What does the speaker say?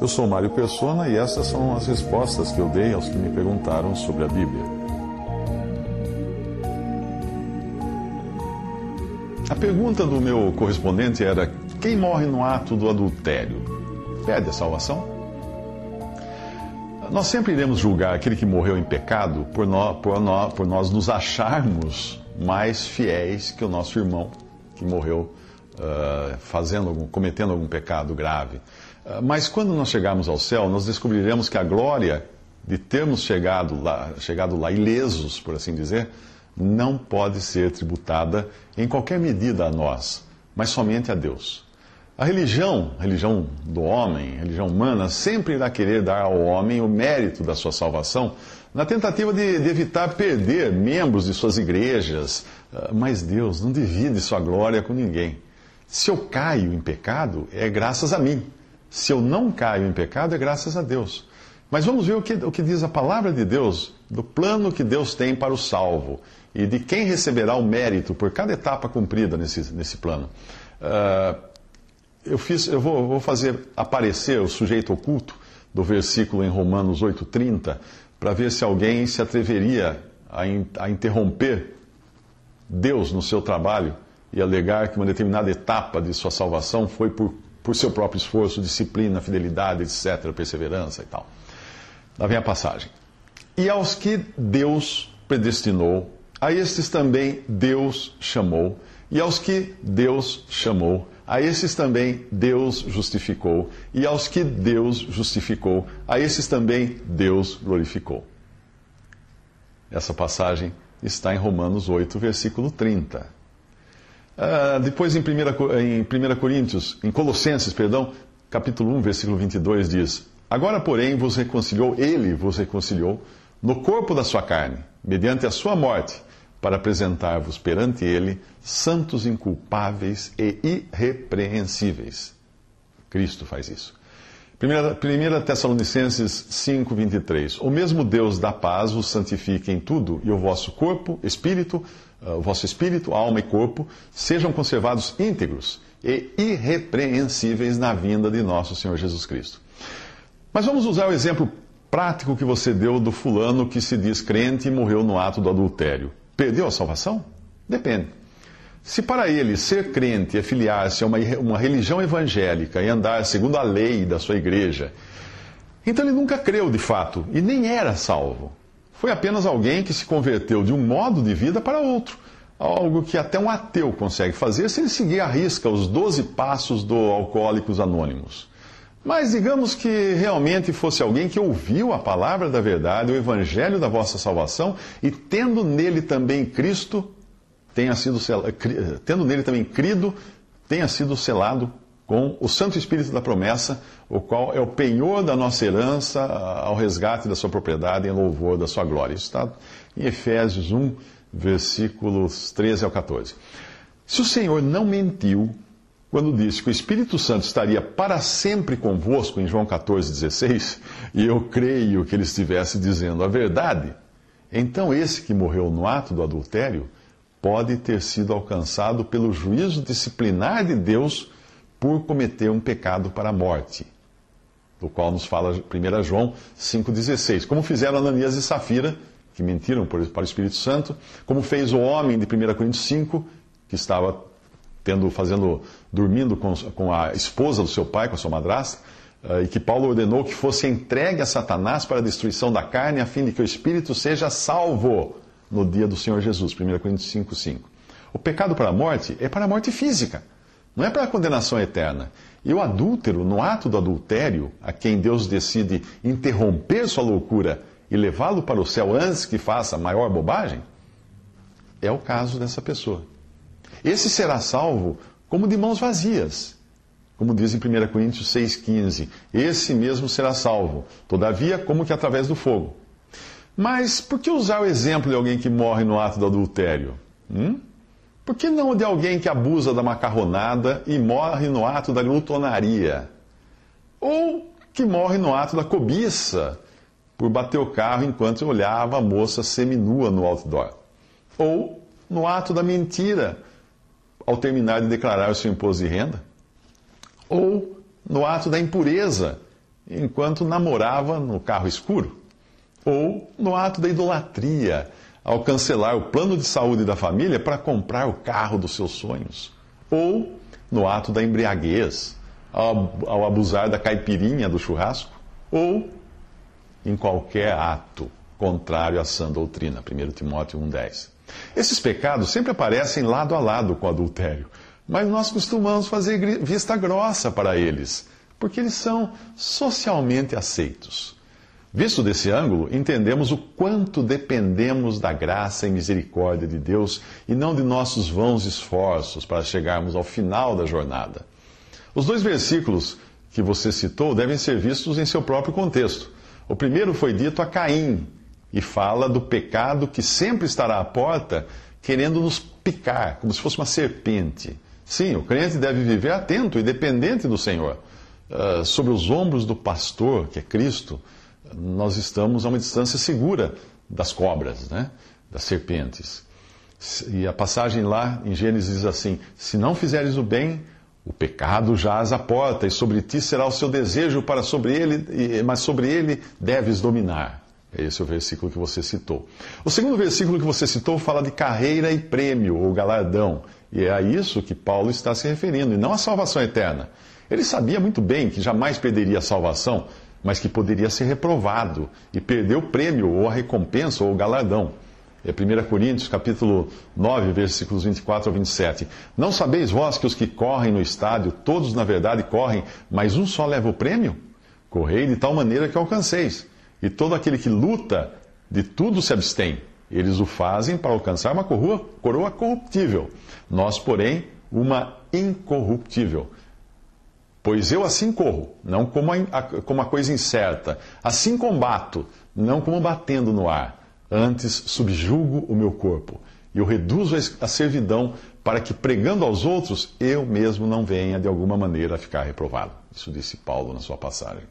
Eu sou Mário Persona e essas são as respostas que eu dei aos que me perguntaram sobre a Bíblia. A pergunta do meu correspondente era: quem morre no ato do adultério perde a salvação? Nós sempre iremos julgar aquele que morreu em pecado por nós, por por nós nos acharmos mais fiéis que o nosso irmão que morreu uh, fazendo algum, cometendo algum pecado grave. Uh, mas quando nós chegarmos ao céu, nós descobriremos que a glória de termos chegado lá, chegado lá ilesos, por assim dizer, não pode ser tributada em qualquer medida a nós, mas somente a Deus. A religião, a religião do homem, religião humana, sempre irá querer dar ao homem o mérito da sua salvação, na tentativa de, de evitar perder membros de suas igrejas. Ah, mas Deus não divide sua glória com ninguém. Se eu caio em pecado, é graças a mim. Se eu não caio em pecado, é graças a Deus. Mas vamos ver o que, o que diz a palavra de Deus, do plano que Deus tem para o salvo e de quem receberá o mérito por cada etapa cumprida nesse, nesse plano. Uh, eu, fiz, eu vou, vou fazer aparecer o sujeito oculto do versículo em Romanos 8,30 para ver se alguém se atreveria a, in, a interromper Deus no seu trabalho e alegar que uma determinada etapa de sua salvação foi por, por seu próprio esforço, disciplina, fidelidade, etc., perseverança e tal. Lá vem a passagem. E aos que Deus predestinou, a estes também Deus chamou, e aos que Deus chamou, a esses também Deus justificou, e aos que Deus justificou, a esses também Deus glorificou. Essa passagem está em Romanos 8, versículo 30. Ah, depois em 1, em 1 Coríntios, em Colossenses, perdão, capítulo 1, versículo 22 diz: Agora, porém, vos reconciliou, ele vos reconciliou no corpo da sua carne, mediante a sua morte para apresentar-vos perante Ele santos, inculpáveis e irrepreensíveis. Cristo faz isso. 1 Tessalonicenses 5, 23. O mesmo Deus da paz vos santifique em tudo, e o vosso corpo, espírito, eh, o vosso espírito, alma e corpo sejam conservados íntegros e irrepreensíveis na vinda de nosso Senhor Jesus Cristo. Mas vamos usar o exemplo prático que você deu do fulano que se diz crente e morreu no ato do adultério. Perdeu a salvação? Depende. Se para ele ser crente é filiar-se a uma, uma religião evangélica e andar segundo a lei da sua igreja, então ele nunca creu de fato e nem era salvo. Foi apenas alguém que se converteu de um modo de vida para outro. Algo que até um ateu consegue fazer se ele seguir à risca os 12 passos do Alcoólicos Anônimos. Mas digamos que realmente fosse alguém que ouviu a palavra da verdade, o evangelho da vossa salvação, e tendo nele também Cristo, tenha sido tendo nele também crido, tenha sido selado com o Santo Espírito da promessa, o qual é o penhor da nossa herança ao resgate da sua propriedade em louvor da sua glória. Isso está em Efésios 1, versículos 13 ao 14. Se o Senhor não mentiu, quando disse que o Espírito Santo estaria para sempre convosco, em João 14,16, e eu creio que ele estivesse dizendo a verdade, então esse que morreu no ato do adultério pode ter sido alcançado pelo juízo disciplinar de Deus por cometer um pecado para a morte, do qual nos fala 1 João 5,16, como fizeram Ananias e Safira, que mentiram para o Espírito Santo, como fez o homem de 1 Coríntios 5, que estava tendo, fazendo, dormindo com, com a esposa do seu pai, com a sua madrasta, uh, e que Paulo ordenou que fosse entregue a Satanás para a destruição da carne, a fim de que o espírito seja salvo no dia do Senhor Jesus. 1 Coríntios 5, 5. O pecado para a morte é para a morte física, não é para a condenação eterna. E o adúltero, no ato do adultério, a quem Deus decide interromper sua loucura e levá-lo para o céu antes que faça a maior bobagem, é o caso dessa pessoa. Esse será salvo como de mãos vazias. Como diz em 1 Coríntios 6,15: Esse mesmo será salvo, todavia, como que através do fogo. Mas por que usar o exemplo de alguém que morre no ato do adultério? Hum? Por que não de alguém que abusa da macarronada e morre no ato da glutonaria? Ou que morre no ato da cobiça, por bater o carro enquanto olhava a moça seminua no outdoor? Ou no ato da mentira, ao terminar de declarar o seu imposto de renda, ou no ato da impureza, enquanto namorava no carro escuro, ou no ato da idolatria, ao cancelar o plano de saúde da família para comprar o carro dos seus sonhos, ou no ato da embriaguez, ao, abusar da caipirinha do churrasco, ou em qualquer ato contrário à sã doutrina. 1 Timóteo 1,10. Esses pecados sempre aparecem lado a lado com o adultério, mas nós costumamos fazer vista grossa para eles, porque eles são socialmente aceitos. Visto desse ângulo, entendemos o quanto dependemos da graça e misericórdia de Deus e não de nossos vãos esforços para chegarmos ao final da jornada. Os dois versículos que você citou devem ser vistos em seu próprio contexto. O primeiro foi dito a Caim e fala do pecado que sempre estará à porta querendo nos picar, como se fosse uma serpente. Sim, o crente deve viver atento e dependente do Senhor. Uh, sobre os ombros do pastor, que é Cristo, nós estamos a uma distância segura das cobras, né? das serpentes. E a passagem lá em Gênesis diz assim: Se não fizeres o bem, o pecado jaz à porta, e sobre ti será o seu desejo para sobre ele, mas sobre ele deves dominar. Esse é o versículo que você citou. O segundo versículo que você citou fala de carreira e prêmio, ou galardão. E é a isso que Paulo está se referindo, e não a salvação eterna. Ele sabia muito bem que jamais perderia a salvação, mas que poderia ser reprovado e perder o prêmio, ou a recompensa, ou o galardão. É 1 Coríntios, capítulo 9, versículos 24 ao 27. Não sabeis vós que os que correm no estádio, todos na verdade correm, mas um só leva o prêmio? Correi de tal maneira que alcanceis. E todo aquele que luta, de tudo se abstém. Eles o fazem para alcançar uma coroa, coroa corruptível. Nós, porém, uma incorruptível. Pois eu assim corro, não como a, como a coisa incerta. Assim combato, não como batendo no ar. Antes subjugo o meu corpo e o reduzo à servidão para que, pregando aos outros, eu mesmo não venha de alguma maneira a ficar reprovado. Isso disse Paulo na sua passagem.